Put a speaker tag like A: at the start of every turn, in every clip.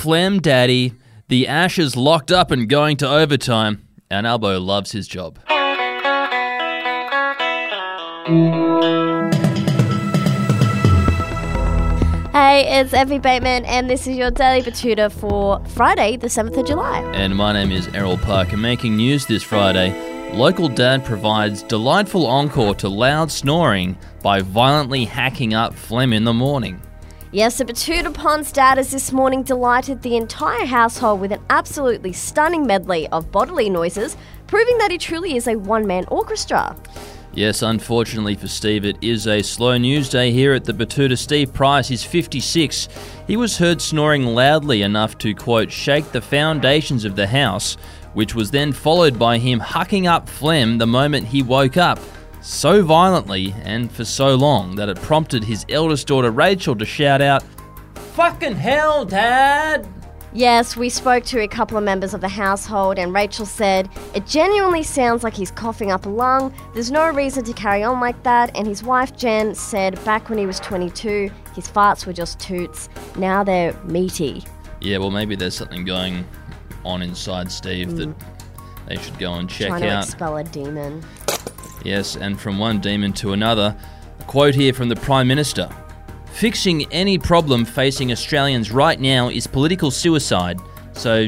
A: phlegm daddy, the Ashes locked up and going to overtime, and Albo loves his job.
B: Hey, it's Effie Bateman, and this is your Daily Betoota for Friday, the 7th of July.
A: And my name is Errol Parker. Making news this Friday, local dad provides delightful encore to loud snoring by violently hacking up phlegm in the morning.
B: Yes, the Betoota Ponds dad has this morning delighted the entire household with an absolutely stunning medley of bodily noises, proving that he truly is a one man orchestra.
A: Yes, unfortunately for Steve, it is a slow news day here at the Betoota. Steve Price is 56. He was heard snoring loudly enough to, quote, shake the foundations of the house, which was then followed by him hucking up phlegm the moment he woke up. So violently and for so long that it prompted his eldest daughter Rachel to shout out, Fucking hell, Dad!
B: Yes, we spoke to a couple of members of the household, and Rachel said, It genuinely sounds like he's coughing up a lung. There's no reason to carry on like that. And his wife, Jen, said back when he was 22, his farts were just toots. Now they're meaty.
A: Yeah, well, maybe there's something going on inside Steve that mm. they should go and check
B: Trying to
A: out.
B: expel a demon.
A: Yes, and from one demon to another. A quote here from the Prime Minister Fixing any problem facing Australians right now is political suicide, so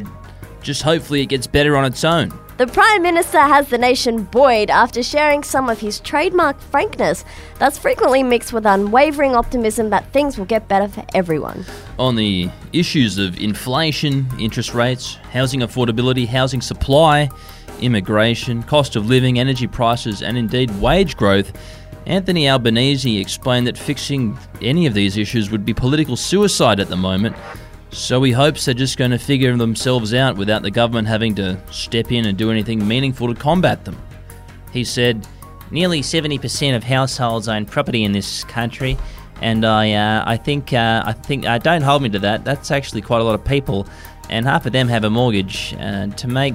A: just hopefully it gets better on its own.
B: The Prime Minister has the nation buoyed after sharing some of his trademark frankness that's frequently mixed with unwavering optimism that things will get better for everyone.
A: On the issues of inflation, interest rates, housing affordability, housing supply, immigration, cost of living, energy prices, and indeed wage growth, Anthony Albanese explained that fixing any of these issues would be political suicide at the moment, so he hopes they're just going to figure themselves out without the government having to step in and do anything meaningful to combat them. He said,
C: Nearly 70% of households own property in this country, and I, uh, I think, uh, I think, uh, don't hold me to that. That's actually quite a lot of people, and half of them have a mortgage. Uh, to make,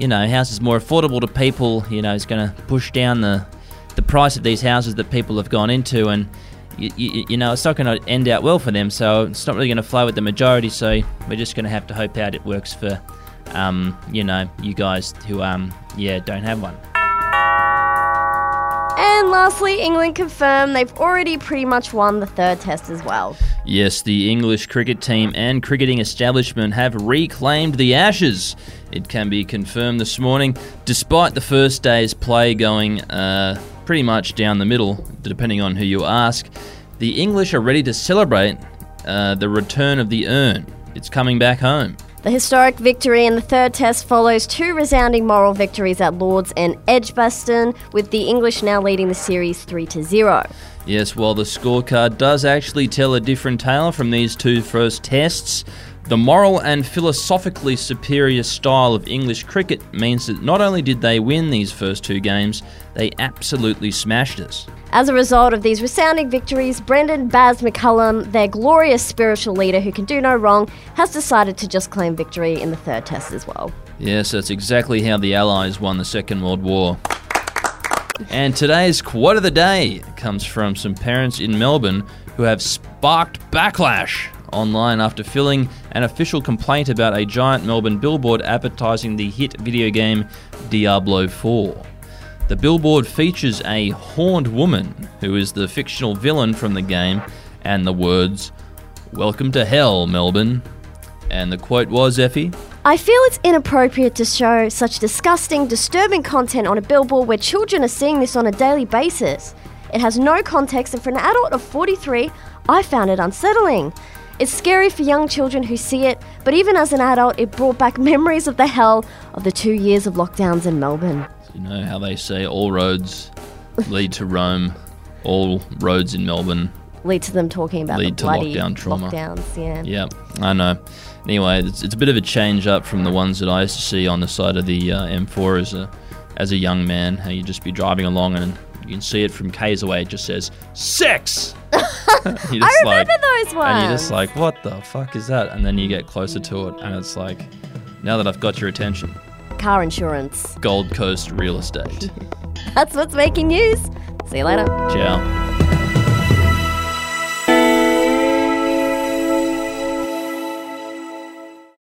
C: you know, houses more affordable to people, you know, is going to push down the, the price of these houses that people have gone into, and you, you, you know, it's not going to end out well for them. So it's not really going to flow with the majority. So we're just going to have to hope out it works for, um, you know, you guys who, um, yeah, don't have one.
B: And lastly, England confirmed they've already pretty much won the third test as well.
A: Yes, the English cricket team and cricketing establishment have reclaimed the Ashes. It can be confirmed this morning, despite the first day's play going uh, pretty much down the middle, depending on who you ask. The English are ready to celebrate uh, the return of the urn. It's coming back home.
B: The historic victory in the third test follows two resounding moral victories at Lords and Edgbaston, with the English now leading the series 3 to 0.
A: Yes, while the scorecard does actually tell a different tale from these two first tests, the moral and philosophically superior style of English cricket means that not only did they win these first two games, they absolutely smashed us.
B: As a result of these resounding victories, Brendon Baz McCullum, their glorious spiritual leader who can do no wrong, has decided to just claim victory in the third test as well.
A: Yes, that's exactly how the Allies won the Second World War. And today's quote of the day comes from some parents in Melbourne who have sparked backlash online after filling an official complaint about a giant Melbourne billboard advertising the hit video game Diablo 4. The billboard features a horned woman who is the fictional villain from the game and the words, Welcome to hell, Melbourne. And the quote was, Effie,
B: I feel it's inappropriate to show such disgusting, disturbing content on a billboard where children are seeing this on a daily basis. It has no context, and for an adult of 43, I found it unsettling. It's scary for young children who see it, but even as an adult, it brought back memories of the hell of the two years of lockdowns in Melbourne.
A: You know how they say all roads lead to Rome, all roads in Melbourne.
B: Lead to them talking about
A: Lead
B: the
A: to
B: bloody
A: lockdown trauma.
B: lockdowns. Yeah.
A: Yeah, I know. Anyway, it's, it's a bit of a change up from the ones that I used to see on the side of the uh, M4 as a as a young man. How you just be driving along and you can see it from k's away. It just says sex. You
B: I
A: just
B: remember those ones.
A: And you're just like, what the fuck is that? And then you get closer to it, and it's like, now that I've got your attention,
B: car insurance.
A: Gold Coast real estate.
B: That's what's making news. See you later.
A: Ciao.